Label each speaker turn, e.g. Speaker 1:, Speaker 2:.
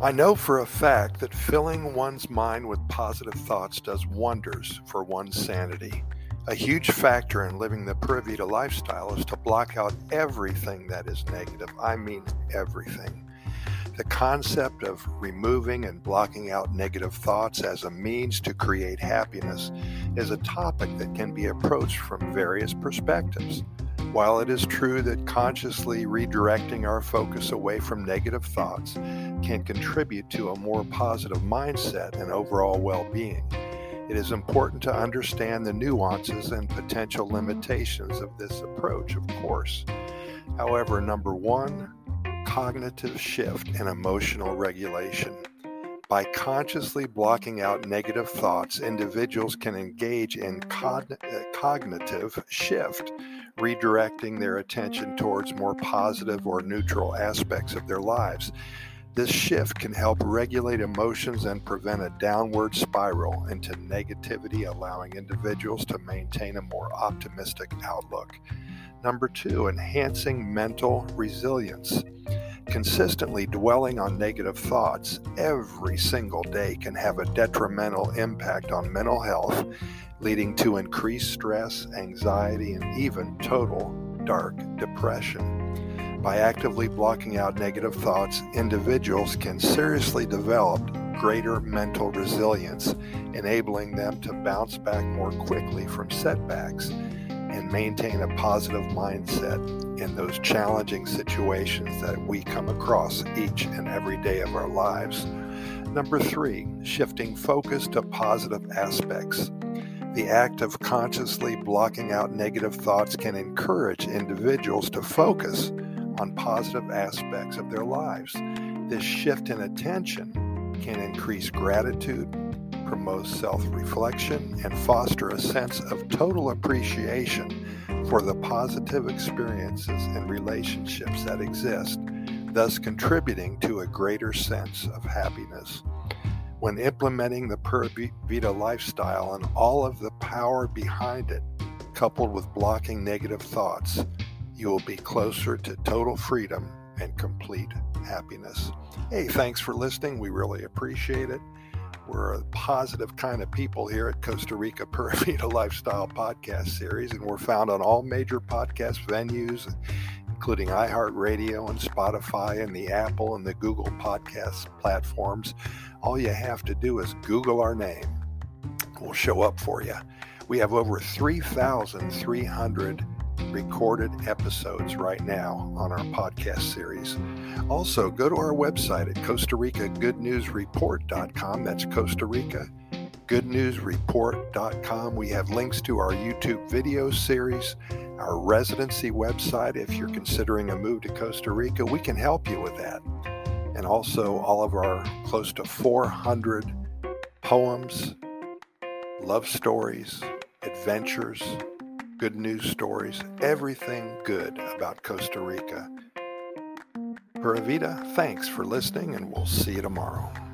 Speaker 1: I know for a fact that filling one's mind with positive thoughts does wonders for one's mm. sanity. A huge factor in living the Pura Vida lifestyle is to block out everything that is negative. I mean, everything. The concept of removing and blocking out negative thoughts as a means to create happiness is a topic that can be approached from various perspectives. While it is true that consciously redirecting our focus away from negative thoughts can contribute to a more positive mindset and overall well being, it is important to understand the nuances and potential limitations of this approach, of course. However, number one, cognitive shift and emotional regulation. By consciously blocking out negative thoughts, individuals can engage in cogn- cognitive shift, redirecting their attention towards more positive or neutral aspects of their lives. This shift can help regulate emotions and prevent a downward spiral into negativity, allowing individuals to maintain a more optimistic outlook. Number two, enhancing mental resilience. Consistently dwelling on negative thoughts every single day can have a detrimental impact on mental health, leading to increased stress, anxiety, and even total dark depression. By actively blocking out negative thoughts, individuals can seriously develop greater mental resilience, enabling them to bounce back more quickly from setbacks and maintain a positive mindset in those challenging situations that we come across each and every day of our lives. Number three, shifting focus to positive aspects. The act of consciously blocking out negative thoughts can encourage individuals to focus on positive aspects of their lives. This shift in attention can increase gratitude, promote self reflection, and foster a sense of total appreciation for the positive experiences and relationships that exist, thus contributing to a greater sense of happiness. When implementing the Pura Vida lifestyle and all of the power behind it, coupled with blocking negative thoughts, you will be closer to total freedom and complete happiness. Hey, thanks for listening. We really appreciate it. We're a positive kind of people here at Costa Rica Pura Lifestyle Podcast Series, and we're found on all major podcast venues, including iHeartRadio and Spotify and the Apple and the Google Podcast platforms. All you have to do is Google our name. We'll show up for you. We have over 3,300 recorded episodes right now on our podcast series. Also, go to our website at Costa Rica Good News Report.com. That's Costa Rica Good News Report.com. We have links to our YouTube video series, our residency website. If you're considering a move to Costa Rica, we can help you with that. And also, all of our close to 400 poems, love stories, adventures, good news stories, everything good about Costa Rica. Pura Vida, thanks for listening, and we'll see you tomorrow.